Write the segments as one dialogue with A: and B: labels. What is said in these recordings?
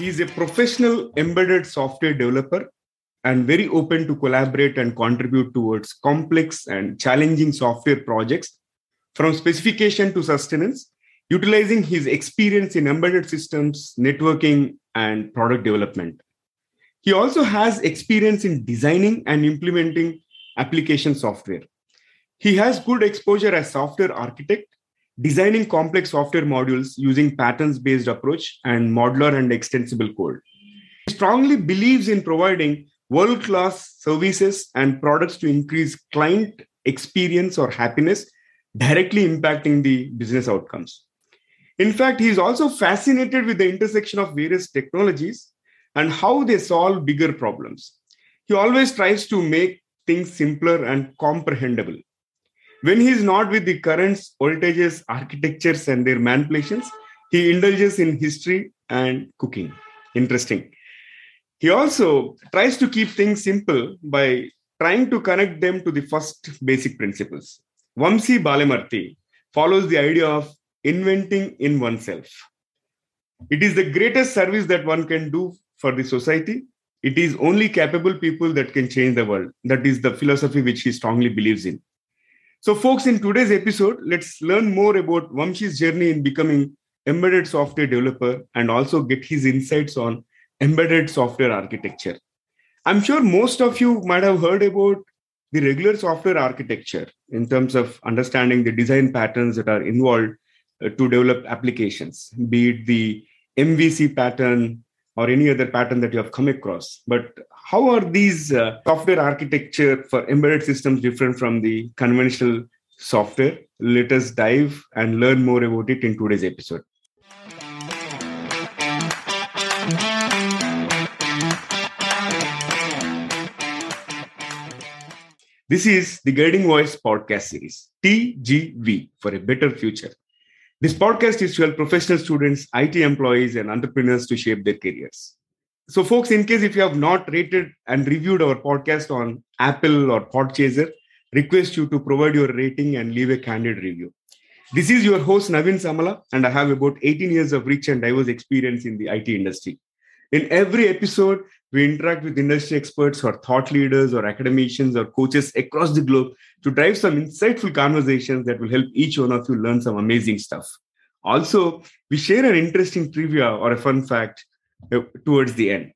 A: He is a professional embedded software developer and very open to collaborate and contribute towards complex and challenging software projects from specification to sustenance, utilizing his experience in embedded systems, networking, and product development. He also has experience in designing and implementing application software. He has good exposure as software architect, designing complex software modules using patterns based approach and modular and extensible code. He strongly believes in providing world class services and products to increase client experience or happiness, directly impacting the business outcomes. In fact, he is also fascinated with the intersection of various technologies and how they solve bigger problems. He always tries to make things simpler and comprehensible. When he is not with the currents, voltages, architectures, and their manipulations, he indulges in history and cooking. Interesting. He also tries to keep things simple by trying to connect them to the first basic principles. Vamsi Balemarthi follows the idea of inventing in oneself. It is the greatest service that one can do for the society. It is only capable people that can change the world. That is the philosophy which he strongly believes in. So, folks, in today's episode, let's learn more about Vamsi's journey in becoming embedded software developer and also get his insights on embedded software architecture. I'm sure most of you might have heard about the regular software architecture in terms of understanding the design patterns that are involved uh, to develop applications, be it the MVC pattern, or any other pattern that you have come across. But how are these uh, software architecture for embedded systems different from the conventional software? Let us dive and learn more about it in today's episode. This is the Guiding Voice podcast series, TGV for a Better Future. This podcast is to help professional students, IT employees, and entrepreneurs to shape their careers. So, folks, in case if you have not rated and reviewed our podcast on Apple or Podchaser, request you to provide your rating and leave a candid review. This is your host, Naveen Samala, and I have about 18 years of rich and diverse experience in the IT industry. In every episode, we interact with industry experts or thought leaders or academicians or coaches across the globe to drive some insightful conversations that will help each one of you learn some amazing stuff. Also, we share an interesting trivia or a fun fact towards the end.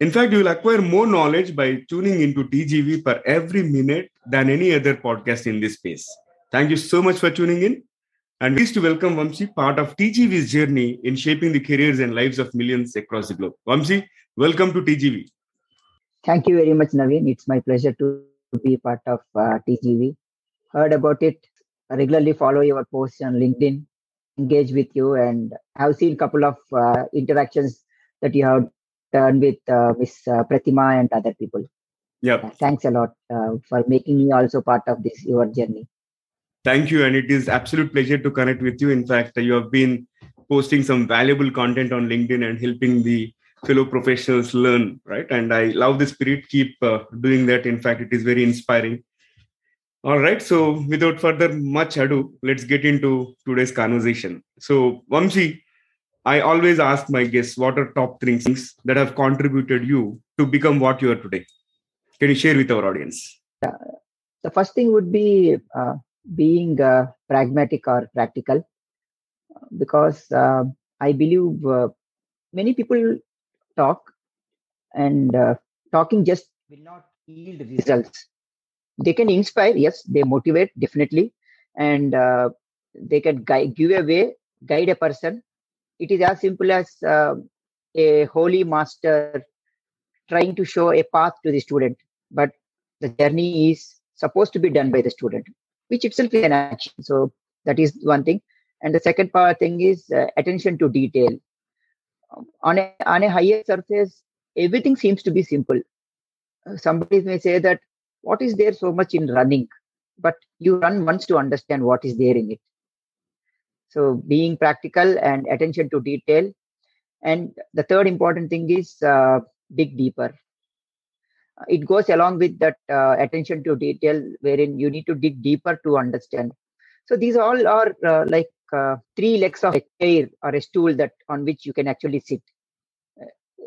A: In fact, you will acquire more knowledge by tuning into TGV per every minute than any other podcast in this space. Thank you so much for tuning in. And pleased to welcome Vamsi, part of TGV's journey in shaping the careers and lives of millions across the globe. Vamsi, welcome to TGV.
B: Thank you very much, Naveen. It's my pleasure to be part of uh, TGV. Heard about it, I regularly follow your posts on LinkedIn, engage with you, and have seen a couple of uh, interactions that you have done with uh, Miss uh, Pratima and other people.
A: Yep.
B: thanks a lot uh, for making me also part of this your journey.
A: Thank you, and it is absolute pleasure to connect with you. In fact, you have been posting some valuable content on LinkedIn and helping the fellow professionals learn, right? And I love the spirit. Keep uh, doing that. In fact, it is very inspiring. All right. So, without further much ado, let's get into today's conversation. So, Vamsi, I always ask my guests what are top three things that have contributed you to become what you are today. Can you share with our audience?
B: Uh, the first thing would be uh, being uh, pragmatic or practical because uh, i believe uh, many people talk and uh, talking just will not yield results they can inspire yes they motivate definitely and they can guide, give a way guide a person it is as simple as uh, a holy master trying to show a path to the student but the journey is supposed to be done by the student which itself is an action. So that is one thing. And the second part thing is uh, attention to detail. On a on a higher surface, everything seems to be simple. Uh, somebody may say that what is there so much in running, but you run once to understand what is there in it. So being practical and attention to detail. And the third important thing is uh, dig deeper it goes along with that uh, attention to detail wherein you need to dig deeper to understand so these all are uh, like uh, three legs of a chair or a stool that on which you can actually sit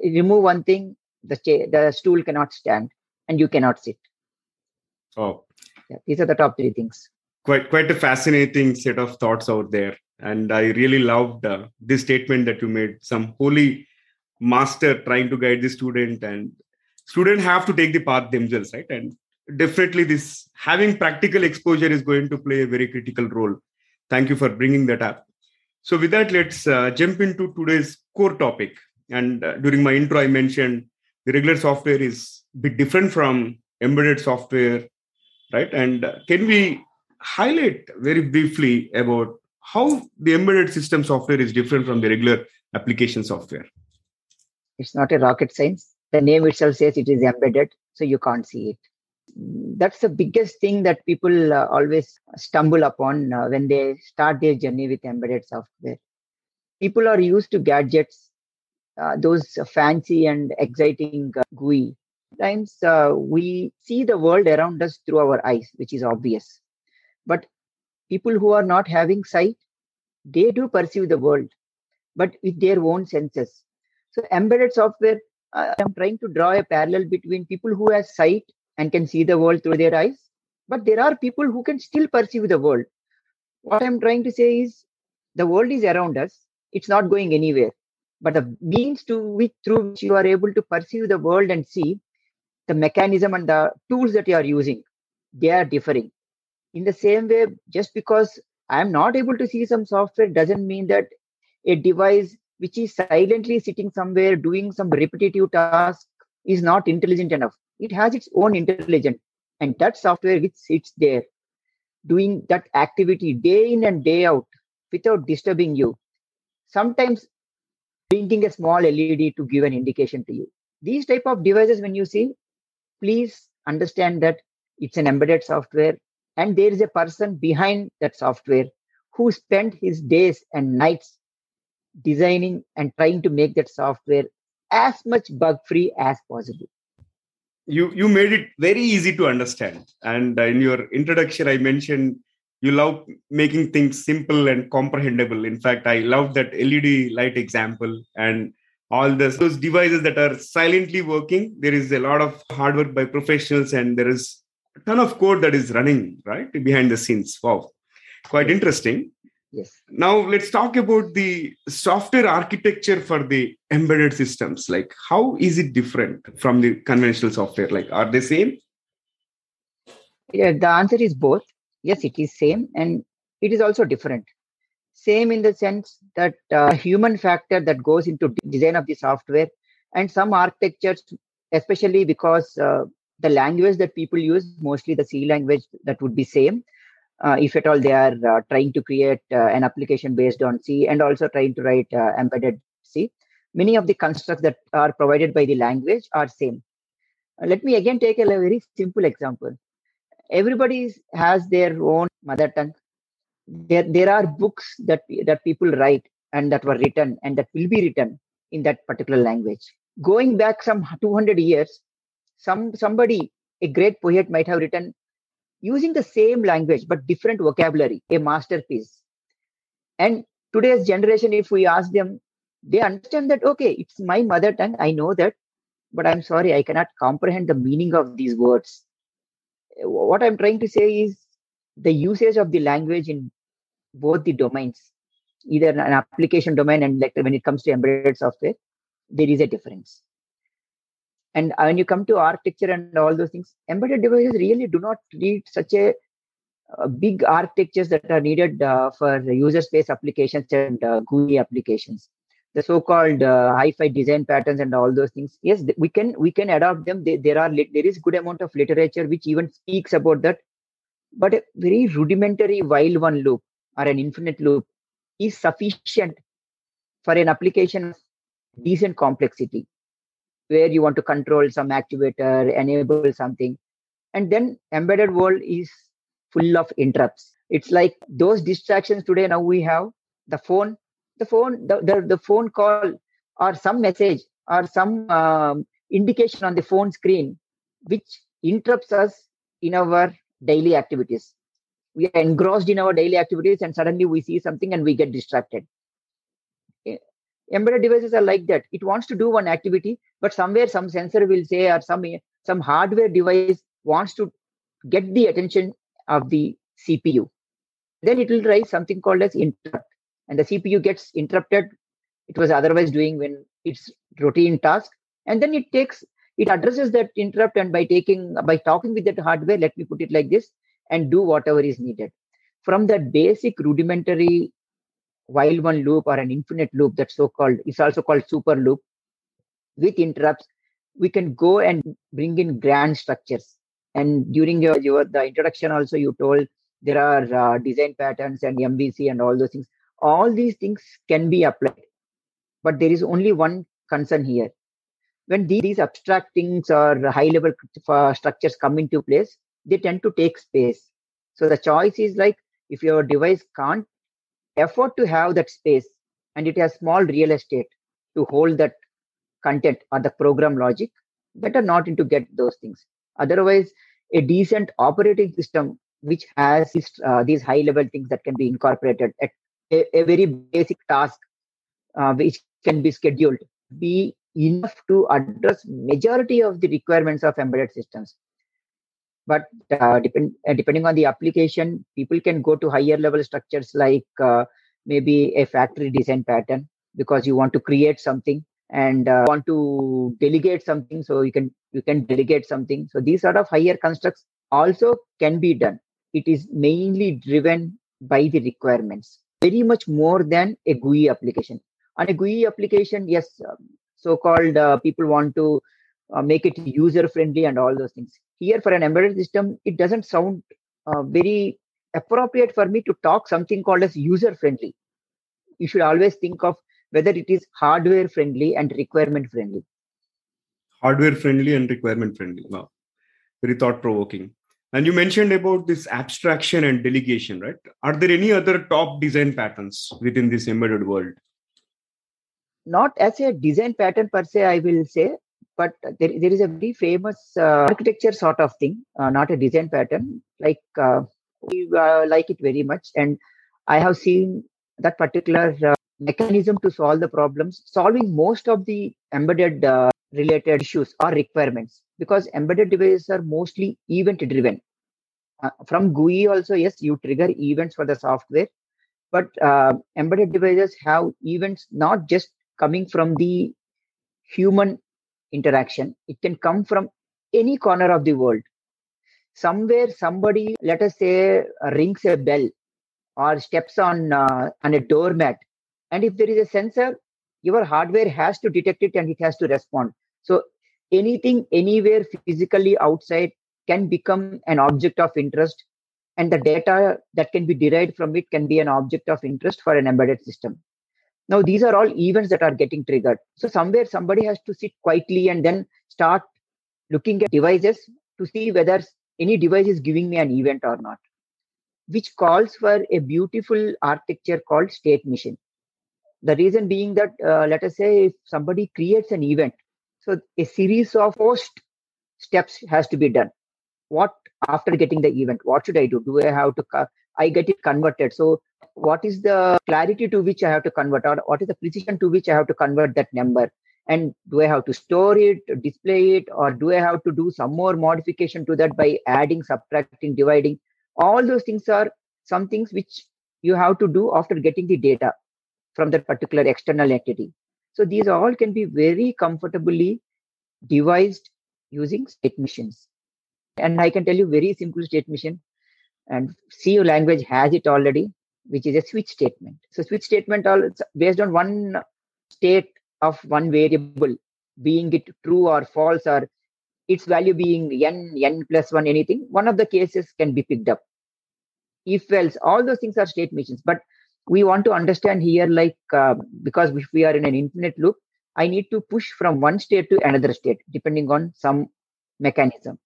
B: remove one thing, the chair, the stool cannot stand, and you cannot sit.
A: Oh,
B: yeah, these are the top three things.
A: Quite quite a fascinating set of thoughts out there, and I really loved uh, this statement that you made. Some holy master trying to guide the student, and student have to take the path themselves, right? And definitely, this having practical exposure is going to play a very critical role. Thank you for bringing that up. So, with that, let's uh, jump into today's core topic. And uh, during my intro, I mentioned the regular software is a bit different from embedded software, right? And uh, can we highlight very briefly about how the embedded system software is different from the regular application software?
B: It's not a rocket science. The name itself says it is embedded, so you can't see it that's the biggest thing that people uh, always stumble upon uh, when they start their journey with embedded software. People are used to gadgets, uh, those fancy and exciting uh, GUI. Sometimes uh, we see the world around us through our eyes, which is obvious. But people who are not having sight, they do perceive the world, but with their own senses. So embedded software, uh, I'm trying to draw a parallel between people who have sight and can see the world through their eyes. But there are people who can still perceive the world. What I'm trying to say is the world is around us, it's not going anywhere. But the means to which through which you are able to perceive the world and see the mechanism and the tools that you are using, they are differing. In the same way, just because I am not able to see some software doesn't mean that a device which is silently sitting somewhere doing some repetitive task is not intelligent enough. It has its own intelligence and that software which sits there doing that activity day in and day out without disturbing you sometimes blinking a small led to give an indication to you. These type of devices when you see please understand that it's an embedded software and there is a person behind that software who spent his days and nights designing and trying to make that software as much bug free as possible.
A: You you made it very easy to understand. And in your introduction i mentioned you love making things simple and comprehensible. In fact i love that led light example and all this, those devices that are silently working there is a lot of hard work by professionals and there is ton of code that is running right behind the scenes wow quite interesting
B: Yes.
A: Now let's talk about the software architecture for the embedded systems. Like, how is it different from the conventional software? Like, are they same?
B: Yeah, the answer is both. Yes, it is same, and it is also different. Same in the sense that uh, human factor that goes into design of the software, and some architectures, especially because uh, the language that people use, mostly the C language, that would be same uh, if at all they are uh, trying to create uh, an application based on C and also trying to write uh, embedded C. Many of the constructs that are provided by the language are same. Uh, let me again take a very simple example. Everybody has their own mother tongue. There, there are books that that people write and that were written and that will be written in that particular language. Going back some 200 years, some somebody, a great poet might have written using the same language but different vocabulary, a masterpiece. And today's generation, if we ask them, they understand that, okay, it's my mother tongue, I know that, but I'm sorry, I cannot comprehend the meaning of these words. Eh, what I'm trying to say is the usage of the language in both the domains, either an application domain and like when it comes to embedded software, there is a difference. And when you come to architecture and all those things, embedded devices really do not need such a, a big architectures that are needed uh, for user space applications and uh, GUI applications. The so-called uh, hi-fi design patterns and all those things. Yes, we can we can adopt them. They, there are there is good amount of literature which even speaks about that. But a very rudimentary while one loop or an infinite loop is sufficient for an application of decent complexity where you want to control some actuator, enable something. And then embedded world is full of interrupts. It's like those distractions today. Now we have the phone, the phone, the, the, the phone call or some message or some um, indication on the phone screen, which interrupts us in our daily activities. We are engrossed in our daily activities and suddenly we see something and we get distracted embedded devices are like that. It wants to do one activity but somewhere some sensor will say or some some hardware device wants to get the attention of the cpu then it will raise something called as interrupt. And the cpu gets interrupted. It was otherwise doing when it's routine task. And then it takes it addresses that interrupt and by taking by talking with that hardware let me put it like this and do whatever is needed. From that basic rudimentary while one loop or an infinite loop that's so called is also called super loop with interrupts we can go and bring in grand structures. And during your, your the introduction also you told there are uh, design patterns and mvc and all those things. All these things can be applied but there is only one concern here. When these abstract things or high level structures come into place they tend to take space. So the choice is like if your device can't afford to have that space and it has small real estate to hold that content or the program logic better not into get those things. Otherwise a decent operating system which has these, uh, these high level things that can be incorporated at a, a very basic task uh, which can be scheduled be enough to address majority of the requirements of embedded systems but uh, depend, uh, depending on the application people can go to higher level structures like uh, maybe a factory design pattern because you want to create something and uh, want to delegate something so you can you can delegate something. So these sort of higher constructs also can be done. It is mainly driven by the requirements very much more than a GUI application. On a GUI application yes um, so called uh, people want to uh, make it user friendly and all those things. Here for an embedded system it doesn't sound uh, very appropriate for me to talk something called as user friendly you should always think of whether it is hardware friendly and requirement friendly
A: hardware friendly and requirement friendly wow. Very thought provoking and you mentioned about this abstraction and delegation right? Are there any other top design patterns within this embedded world?
B: Not as a design pattern per se i will say but there, there is a very famous uh, architecture sort of thing uh, not a design pattern like uh, we uh, like it very much. And i have seen that particular uh, mechanism to solve the problems solving most of the embedded uh, related issues or requirements because embedded devices are mostly event driven. From gui also yes you trigger events for the software but embedded devices have events not just coming from the human interaction. It can come from any corner of the world. Somewhere somebody let us say rings a bell or steps on uh, on a doormat. And if there is a sensor your hardware has to detect it and it has to respond. So anything anywhere physically outside can become an object of interest. And the data that can be derived from it can be an object of interest for an embedded system now these are all events that are getting triggered. So somewhere somebody has to sit quietly and then start looking at devices to see whether any device is giving me an event or not which calls for a beautiful architecture called state machine. The reason being that uh, let us say if somebody creates an event so a series of post steps has to be done. What after getting the event? What should i do? Do i have to i get it converted? So what is the clarity to which I have to convert, or what is the precision to which I have to convert that number? And do I have to store it, display it, or do I have to do some more modification to that by adding, subtracting, dividing? All those things are some things which you have to do after getting the data from that particular external entity. So these all can be very comfortably devised using state machines. And I can tell you very simple state machine and C language has it already which is a switch statement. So switch statement all based on one state of one variable, being it true or false or its value being n, n plus one, anything, one of the cases can be picked up. If else, all those things are state machines. But we want to understand here, like, uh, because if we are in an infinite loop, I need to push from one state to another state, depending on some mechanism.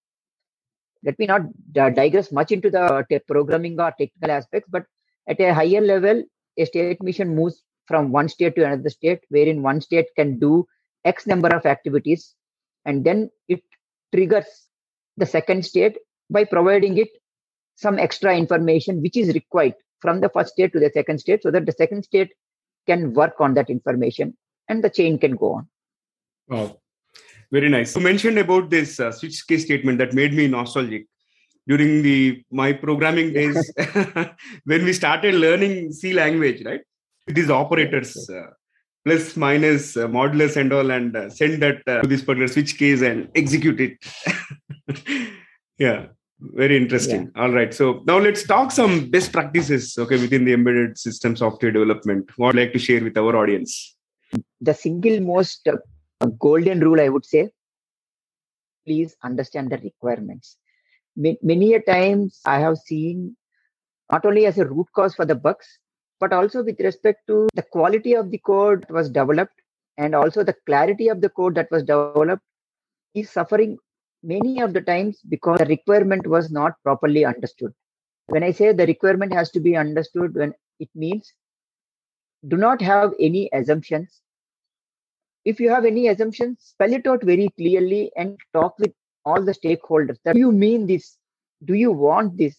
B: Let me not uh, digress much into the programming or technical aspects, but at a higher level, a state machine moves from one state to another state, wherein one state can do X number of activities, and then it triggers the second state by providing it some extra information which is required from the first state to the second state so that the second state can work on that information and the chain can go on.
A: Wow, very nice. You mentioned about this uh, switch case statement that made me nostalgic during the my programming days when we started learning C language, right? These operators, uh, plus, minus, uh, modulus, and all, and uh, send that uh, to this particular switch case and execute it. yeah, very interesting. Yeah. All right. So now let's talk some best practices, okay, within the embedded system software development. What I'd like to share with our audience?
B: The single most uh, golden rule, I would say, please understand the requirements many a times I have seen not only as a root cause for the bugs, but also with respect to the quality of the code that was developed and also the clarity of the code that was developed is suffering many of the times because the requirement was not properly understood. When I say the requirement has to be understood, when it means do not have any assumptions. If you have any assumptions, spell it out very clearly and talk with all the stakeholders that you mean this? Do you want this?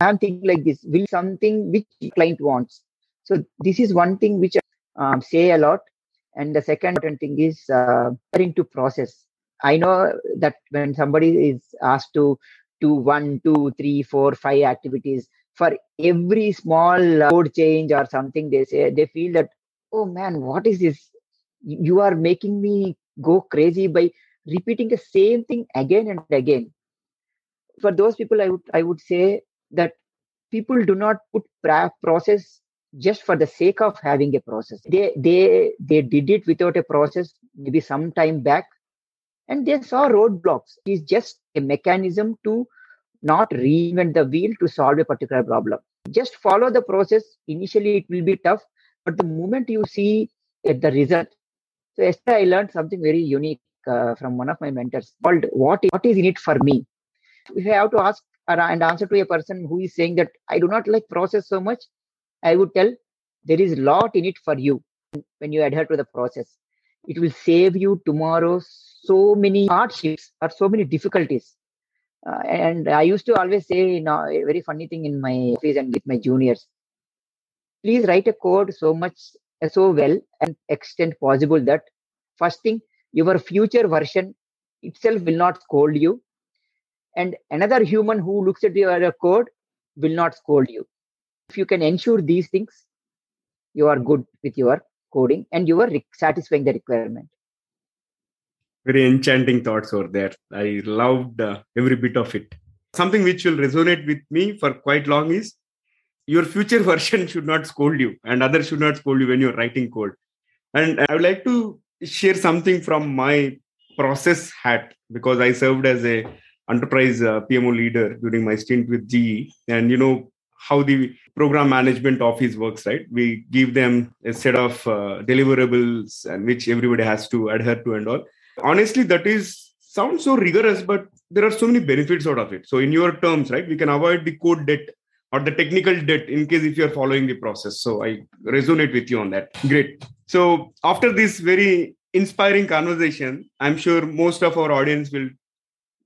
B: I'm thinking like this will something which client wants? So this is one thing which I um, say a lot. And the second important thing is uh, to process. I know that when somebody is asked to do one two three four five activities for every small code change or something they say they feel that oh man what is this? You are making me go crazy by repeating the same thing again and again. For those people i would i would say that people do not put process just for the sake of having a process. They they they did it without a process maybe some time back and they saw roadblocks. It is just a mechanism to not reinvent the wheel to solve a particular problem. Just follow the process. Initially it will be tough but the moment you see the result. So yesterday i learned something very unique uh, from one of my mentors called what is, what is in it for me? If i have to ask and answer to a person who is saying that i do not like process so much i would tell there is lot in it for you. When you adhere to the process it will save you tomorrow so many hardships or so many difficulties. Uh, and i used to always say you know, a very funny thing in my office and with my juniors please write a code so much so well and extent possible that first thing your future version itself will not scold you. And another human who looks at your code will not scold you. If you can ensure these things you are good with your coding and you are satisfying the requirement.
A: Very enchanting thoughts over there. I loved uh, every bit of it. Something which will resonate with me for quite long is your future version should not scold you and others should not scold you when you're writing code. And i would like to share something from my process hat because I served as a enterprise uh, PMO leader during my stint with GE, and you know how the program management office works, right? We give them a set of uh, deliverables and which everybody has to adhere to and all. Honestly, that is sounds so rigorous, but there are so many benefits out of it. So in your terms, right, we can avoid the code debt or the technical debt in case if you're following the process. So I resonate with you on that. Great. So after this very inspiring conversation, I'm sure most of our audience will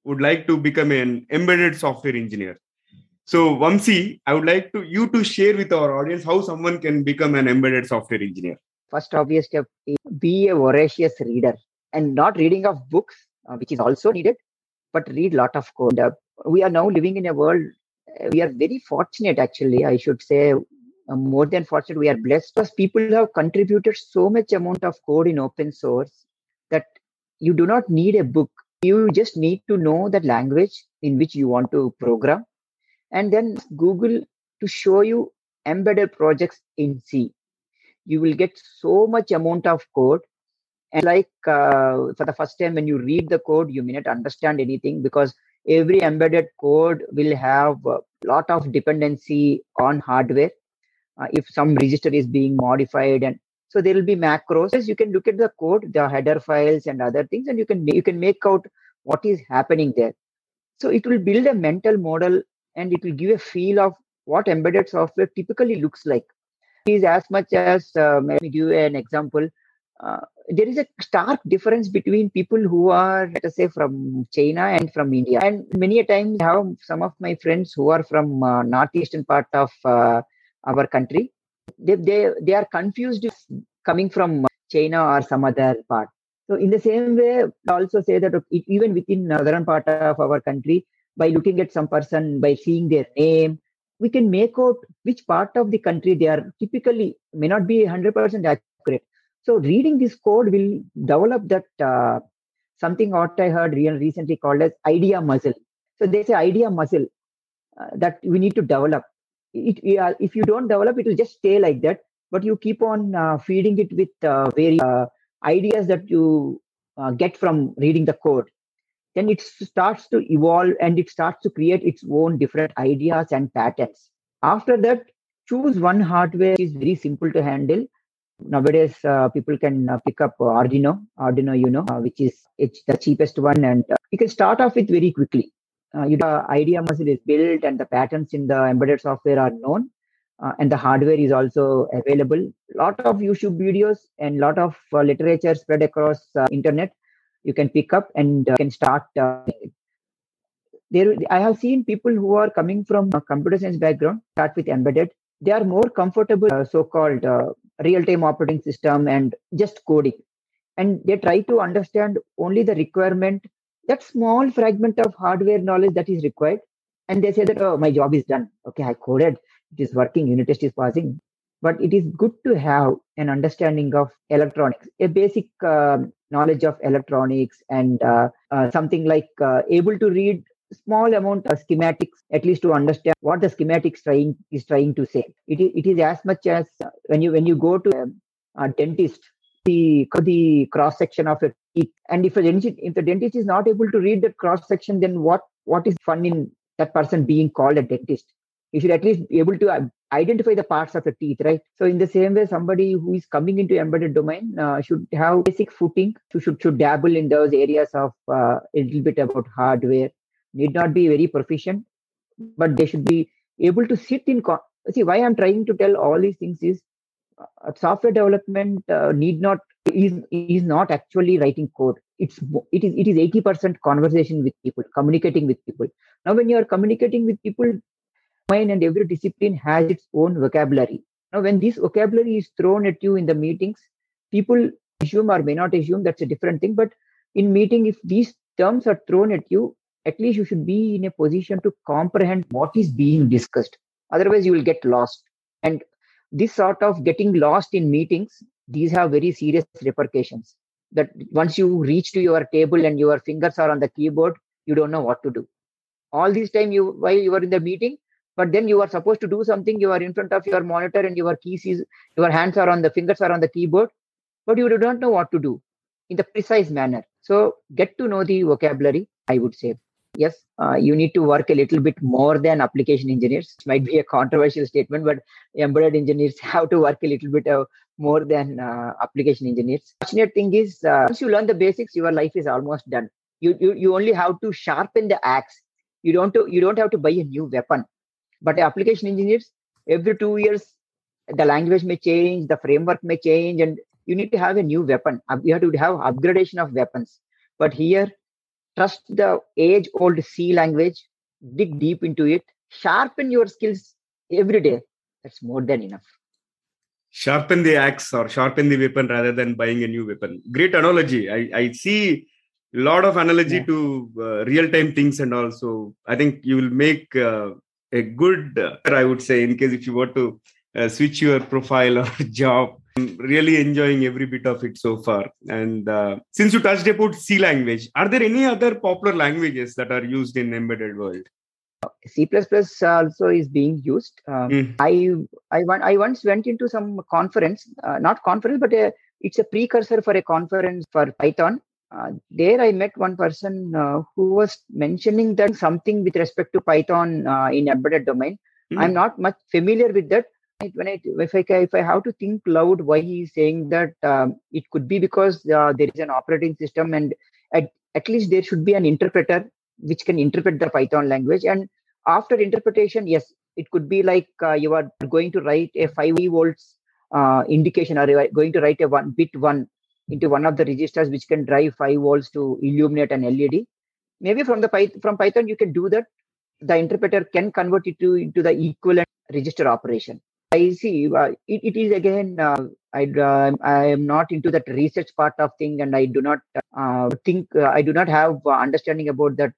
A: would like to become an embedded software engineer. So Vamsi, I would like to you to share with our audience how someone can become an embedded software engineer.
B: First obvious step be a voracious reader and not reading of books, uh, which is also needed, but read lot of code. Uh, we are now living in a world we are very fortunate actually i should say uh, more than fortunate we are blessed because people have contributed so much amount of code in open source that you do not need a book. You just need to know the language in which you want to program and then google to show you embedded projects in c. You will get so much amount of code. And like uh, for the first time when you read the code you may not understand anything because every embedded code will have a lot of dependency on hardware uh, if some register is being modified and so there will be macros. You can look at the code the header files and other things and you can you can make out what is happening there. So it will build a mental model and it will give a feel of what embedded software typically looks like. Is as much as uh, let me give an example uh, there is a stark difference between people who are let us say from china and from india. And many a times I have some of my friends who are from uh, northeastern part of uh, our country they, they they are confused coming from China or some other part. So in the same way, I also say that even within northern part of our country, by looking at some person, by seeing their name, we can make out which part of the country they are typically may not be 100% accurate. So reading this code will develop that uh, something what I heard recently called as idea muscle. So they say idea muscle uh, that we need to develop. It, uh, if you don't develop, it will just stay like that. But you keep on uh, feeding it with uh, various uh, ideas that you uh, get from reading the code. Then it starts to evolve and it starts to create its own different ideas and patterns. After that, choose one hardware is very simple to handle nowadays uh, people can uh, pick up arduino arduino you know which is it's the cheapest one and you can start off with very quickly uh, you, the idea muscle is built and the patterns in the embedded software are known uh, and the hardware is also available. Lot of youtube videos and lot of uh, literature spread across uh, internet you can pick up and uh, can start uh, there i have seen people who are coming from a computer science background start with embedded. They are more comfortable so called real time operating system and just coding. And they try to understand only the requirement that small fragment of hardware knowledge that is required. And they say that oh my job is done. Okay i coded. It is working. Unit test is passing. But it is good to have an understanding of electronics a basic uh, knowledge of electronics and uh, uh, something like uh, able to read small amount of schematics at least to understand what the schematics trying is trying to say. It is, it is as much as uh, when you when you go to a, a dentist the the cross section of a teeth and if a dentist if the dentist is not able to read that cross section then what what is fun in that person being called a dentist? You should at least be able to uh, identify the parts of the teeth right? So in the same way somebody who is coming into embedded domain uh, should have basic footing so should should dabble in those areas of uh, a little bit about hardware. Need not be very proficient but they should be able to sit in see why i'm trying to tell all these things is software development uh, need not is is not actually writing code. It's it is it is 80% conversation with people communicating with people. Now when you are communicating with people mine and every discipline has its own vocabulary. Now when this vocabulary is thrown at you in the meetings people assume or may not assume that's a different thing but in meeting if these terms are thrown at you at least you should be in a position to comprehend what is being discussed. Otherwise you will get lost. And this sort of getting lost in meetings these have very serious repercussions. That once you reach to your table and your fingers are on the keyboard you don't know what to do. All this time you while you are in the meeting but then you are supposed to do something you are in front of your monitor and your keys is your hands are on the fingers are on the keyboard but you don't know what to do in the precise manner. So get to know the vocabulary i would say yes uh, you need to work a little bit more than application engineers. It might be a controversial statement but embedded engineers have to work a little bit uh, more than uh, application engineers. Fortunate thing is uh, once you learn the basics your life is almost done. You, you you only have to sharpen the axe. You don't you don't have to buy a new weapon. But application engineers every 2 years the language may change the framework may change and you need to have a new weapon. You have to have upgradation of weapons. But here trust the age old C language, dig deep into it, sharpen your skills every day. That's more than enough.
A: Sharpen the axe or sharpen the weapon rather than buying a new weapon. Great analogy. I, I see a lot of analogy yeah. to uh, real time things and also I think you will make uh, a good, uh, I would say, in case if you were to uh, switch your profile or job really enjoying every bit of it so far. And uh, since you touched about C language, are there any other popular languages that are used in embedded world?
B: C++ also is being used. Um, mm. I I I once went into some conference, uh, not conference, but a, it's a precursor for a conference for Python. Uh, there I met one person uh, who was mentioning that something with respect to Python uh, in embedded domain. Mm. I'm not much familiar with that, when I if I if I have to think loud why he's saying that um, it could be because uh, there is an operating system and at, at least there should be an interpreter which can interpret the Python language. And after interpretation yes it could be like uh, you are going to write a 5 volts uh, indication or you are going to write a one bit one into one of the registers which can drive 5 volts to illuminate an LED maybe from the from Python you can do that. The interpreter can convert it to into the equivalent register operation I see. Uh, it, it is again. Uh, I uh, I am not into that research part of thing, and I do not uh, think uh, I do not have uh, understanding about that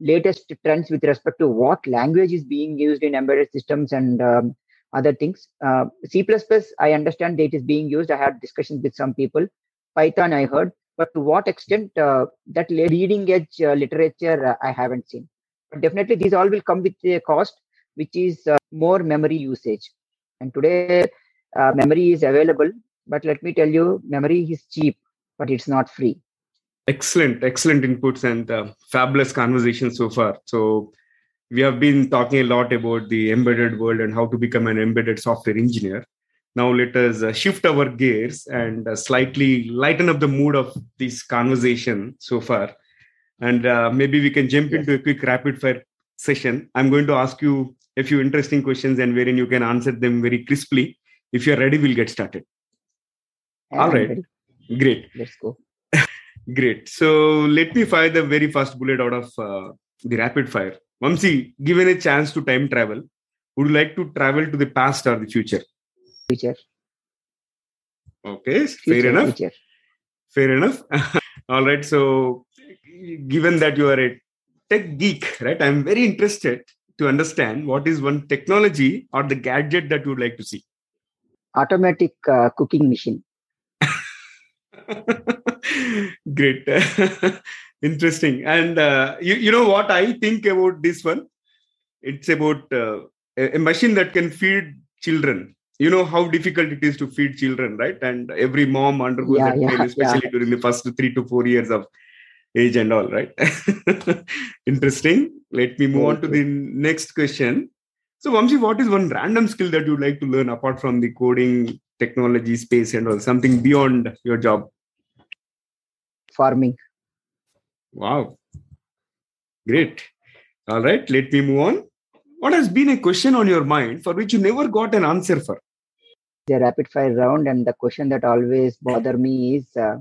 B: latest trends with respect to what language is being used in embedded systems and um, other things. C++, I understand that it is being used. I had discussions with some people. Python, I heard, but to what extent that leading edge literature I haven't seen. But definitely, these all will come with a cost, which is more memory usage and today, uh, memory is available, but let me tell you, memory is cheap, but it's not free.
A: Excellent, excellent inputs and uh, fabulous conversation so far. So, we have been talking a lot about the embedded world and how to become an embedded software engineer. Now, let us uh, shift our gears and uh, slightly lighten up the mood of this conversation so far. And uh, maybe we can jump yes. into a quick rapid fire session. I'm going to ask you a few interesting questions and wherein you can answer them very crisply. If you're ready, we'll get started. All right. Ready. Great.
B: Let's go.
A: Great. So let me fire the very first bullet out of uh, the rapid fire. Vamsi, given a chance to time travel, would you like to travel to the past or the future?
B: Future.
A: Okay, future, fair enough. Future. Fair enough. All right. So, given that you are a tech geek, right? I'm very interested to understand what is one technology or the gadget that you would like to see?
B: Automatic uh, cooking machine.
A: Great. Interesting. And uh, you, you know what I think about this one? It's about uh, a machine that can feed children. You know how difficult it is to feed children, right? And every mom undergoes yeah, that yeah, pain, especially yeah. during the first three to four years of age and all, right? Interesting. Let me move on to the next question. So, Vamsi, what is one random skill that you'd like to learn apart from the coding, technology, space, and all something beyond your job?
B: Farming.
A: Wow. Great. All right, let me move on. What has been a question on your mind for which you never got an answer for?
B: The rapid fire round, and the question that always bother me is uh,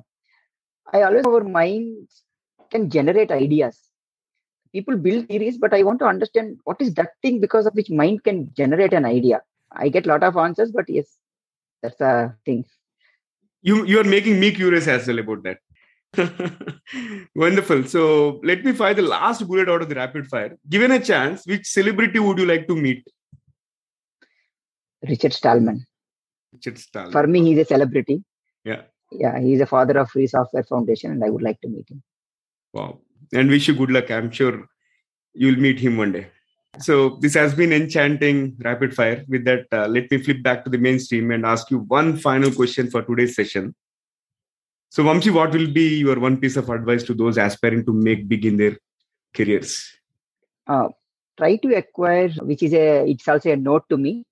B: I always our minds can generate ideas. People build theories but i want to understand what is that thing because of which mind can generate an idea. I get a lot of answers but yes that's a thing.
A: You you are making me curious as well about that. Wonderful. So let me fire the last bullet out of the rapid fire. Given a chance which celebrity would you like to meet?
B: Richard stallman.
A: Richard stallman.
B: For me he's a celebrity.
A: Yeah.
B: Yeah he's a father of free software foundation and i would like to meet him
A: wow and wish you good luck. I'm sure you'll meet him one day. So this has been enchanting rapid fire. With that, uh, let me flip back to the mainstream and ask you one final question for today's session. So Vamsi, what will be your one piece of advice to those aspiring to make big in their careers?
B: Uh, try to acquire, which is a, it's also a note to me.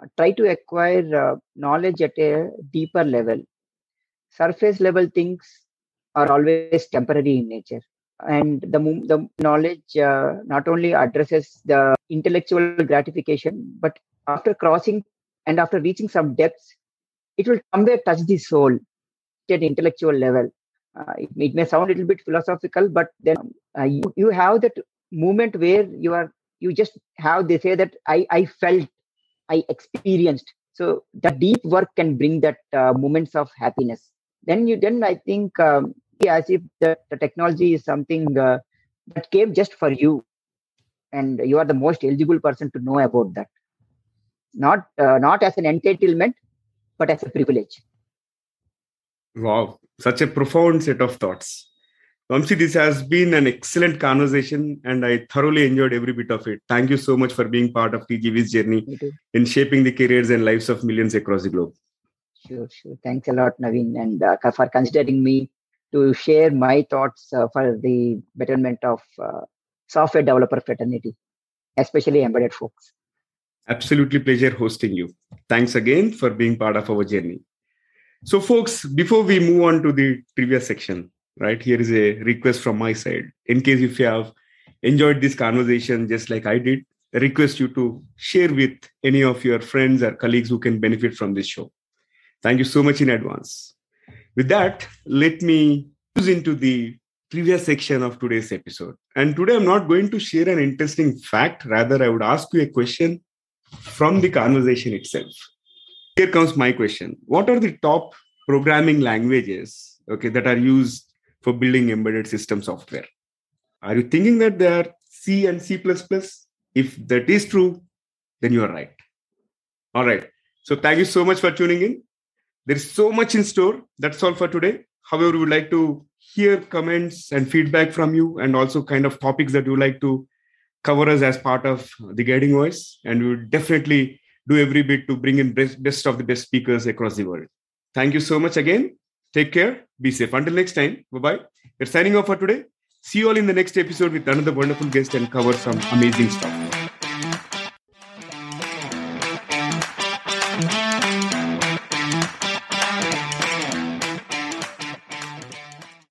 B: Uh, try to acquire uh, knowledge at a deeper level. Surface level things are always temporary in nature. And the, the knowledge uh, not only addresses the intellectual gratification but after crossing and after reaching some depths it will somewhere touch the soul at intellectual level. Uh, it, it, may sound a little bit philosophical but then uh, you, you have that moment where you are you just have they say that i i felt i experienced. So the deep work can bring that uh, moments of happiness. Then you then i think um, as if the, the technology is something uh, that came just for you and you are the most eligible person to know about that not uh, not as an entitlement but as a privilege
A: wow such a profound set of thoughts Vamsi, this has been an excellent conversation and I thoroughly enjoyed every bit of it. Thank you so much for being part of TGV's journey in shaping the careers and lives of millions across the globe.
B: Sure, sure. Thanks a lot, Naveen, and uh, for considering me to share my thoughts uh, for the betterment of uh, software developer fraternity, especially embedded folks.
A: Absolutely pleasure hosting you. Thanks again for being part of our journey. So, folks, before we move on to the previous section, right, here is a request from my side. In case if you have enjoyed this conversation just like I did, I request you to share with any of your friends or colleagues who can benefit from this show. Thank you so much in advance. With that, let me use into the previous section of today's episode. And today I'm not going to share an interesting fact, rather, I would ask you a question from the conversation itself. here comes my question. What are the top programming languages okay, that are used for building embedded system software? Are you thinking that they are C and C++? If that is true, then you are right. All right. So thank you so much for tuning in. There is so much in store. That's all for today. However, we would like to hear comments and feedback from you and also kind of topics that you like to cover us as part of the guiding voice. And we will definitely do every bit to bring in best, best of the best speakers across the world. Thank you so much again. Take care. Be safe. Until next time. Bye bye. We're signing off for today. See you all in the next episode with another wonderful guest and cover some amazing stuff.